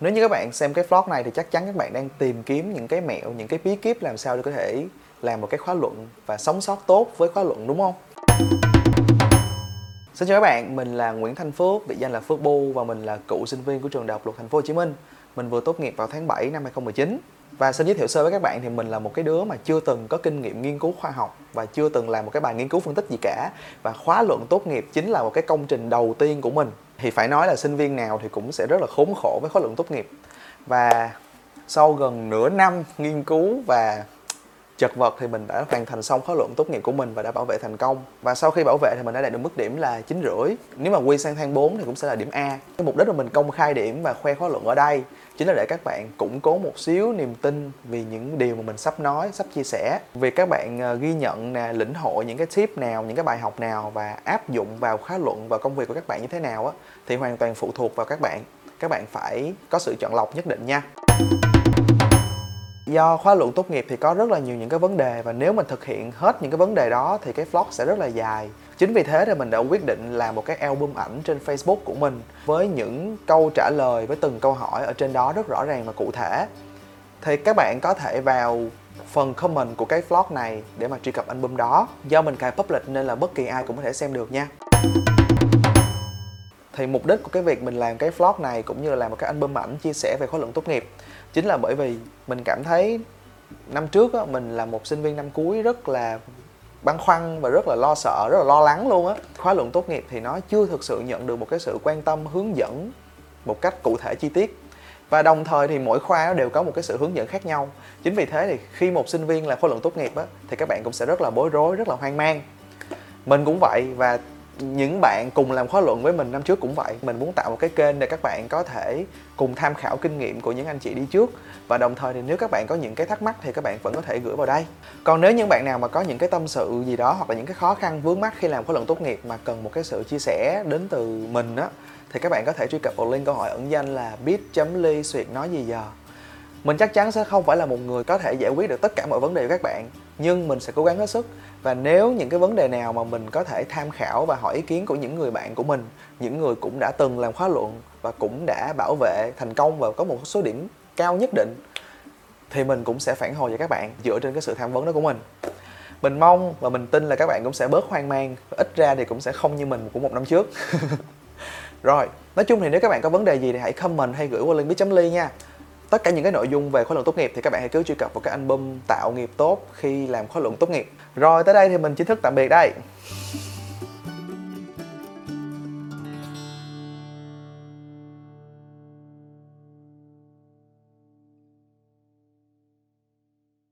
Nếu như các bạn xem cái vlog này thì chắc chắn các bạn đang tìm kiếm những cái mẹo, những cái bí kíp làm sao để có thể làm một cái khóa luận và sống sót tốt với khóa luận đúng không? Xin chào các bạn, mình là Nguyễn Thanh Phước, biệt danh là Phước Bu và mình là cựu sinh viên của trường Đại học Luật Thành phố Hồ Chí Minh. Mình vừa tốt nghiệp vào tháng 7 năm 2019. Và xin giới thiệu sơ với các bạn thì mình là một cái đứa mà chưa từng có kinh nghiệm nghiên cứu khoa học và chưa từng làm một cái bài nghiên cứu phân tích gì cả. Và khóa luận tốt nghiệp chính là một cái công trình đầu tiên của mình. Thì phải nói là sinh viên nào thì cũng sẽ rất là khốn khổ với khối lượng tốt nghiệp. Và sau gần nửa năm nghiên cứu và chật vật thì mình đã hoàn thành xong khóa luận tốt nghiệp của mình và đã bảo vệ thành công. Và sau khi bảo vệ thì mình đã đạt được mức điểm là chín rưỡi. Nếu mà quy sang thang 4 thì cũng sẽ là điểm A. Cái mục đích mà mình công khai điểm và khoe khóa luận ở đây chính là để các bạn củng cố một xíu niềm tin vì những điều mà mình sắp nói, sắp chia sẻ. Việc các bạn ờ, ghi nhận nè, lĩnh hội những cái tip nào, những cái bài học nào và áp dụng vào khóa luận và công việc của các bạn như thế nào á thì hoàn toàn phụ thuộc vào các bạn. Các bạn phải có sự chọn lọc nhất định nha do khóa luận tốt nghiệp thì có rất là nhiều những cái vấn đề và nếu mình thực hiện hết những cái vấn đề đó thì cái vlog sẽ rất là dài. Chính vì thế thì mình đã quyết định làm một cái album ảnh trên facebook của mình với những câu trả lời, với từng câu hỏi ở trên đó rất rõ ràng và cụ thể. Thì các bạn có thể vào phần comment của cái vlog này để mà truy cập album đó. Do mình cài public nên là bất kỳ ai cũng có thể xem được nha thì mục đích của cái việc mình làm cái vlog này cũng như là làm một cái album ảnh chia sẻ về khóa luận tốt nghiệp chính là bởi vì mình cảm thấy năm trước á, mình là một sinh viên năm cuối rất là băn khoăn và rất là lo sợ rất là lo lắng luôn á. Khóa luận tốt nghiệp thì nó chưa thực sự nhận được một cái sự quan tâm hướng dẫn một cách cụ thể chi tiết. Và đồng thời thì mỗi khoa nó đều có một cái sự hướng dẫn khác nhau. Chính vì thế thì khi một sinh viên làm khóa luận tốt nghiệp á thì các bạn cũng sẽ rất là bối rối rất là hoang mang. Mình cũng vậy và những bạn cùng làm khóa luận với mình năm trước cũng vậy. Mình muốn tạo một cái kênh để các bạn có thể cùng tham khảo kinh nghiệm của những anh chị đi trước. Và đồng thời thì nếu các bạn có những cái thắc mắc thì các bạn vẫn có thể gửi vào đây. Còn nếu những bạn nào mà có những cái tâm sự gì đó hoặc là những cái khó khăn, vướng mắt khi làm khóa luận tốt nghiệp mà cần một cái sự chia sẻ đến từ mình á, thì các bạn có thể truy cập vào link câu hỏi ẩn danh là bit.ly suyệt nói gì giờ mình chắc chắn sẽ không phải là một người có thể giải quyết được tất cả mọi vấn đề của các bạn, nhưng mình sẽ cố gắng hết sức. Và nếu những cái vấn đề nào mà mình có thể tham khảo và hỏi ý kiến của những người bạn của mình, những người cũng đã từng làm khóa luận và cũng đã bảo vệ thành công và có một số điểm cao nhất định, thì mình cũng sẽ phản hồi cho các bạn dựa trên cái sự tham vấn đó của mình. Mình mong và mình tin là các bạn cũng sẽ bớt hoang mang, ít ra thì cũng sẽ không như mình của một năm trước. Rồi, nói chung thì nếu các bạn có vấn đề gì thì hãy comment hay gửi qua link bit.ly nha tất cả những cái nội dung về khóa luận tốt nghiệp thì các bạn hãy cứ truy cập vào cái album tạo nghiệp tốt khi làm khóa luận tốt nghiệp. Rồi tới đây thì mình chính thức tạm biệt đây.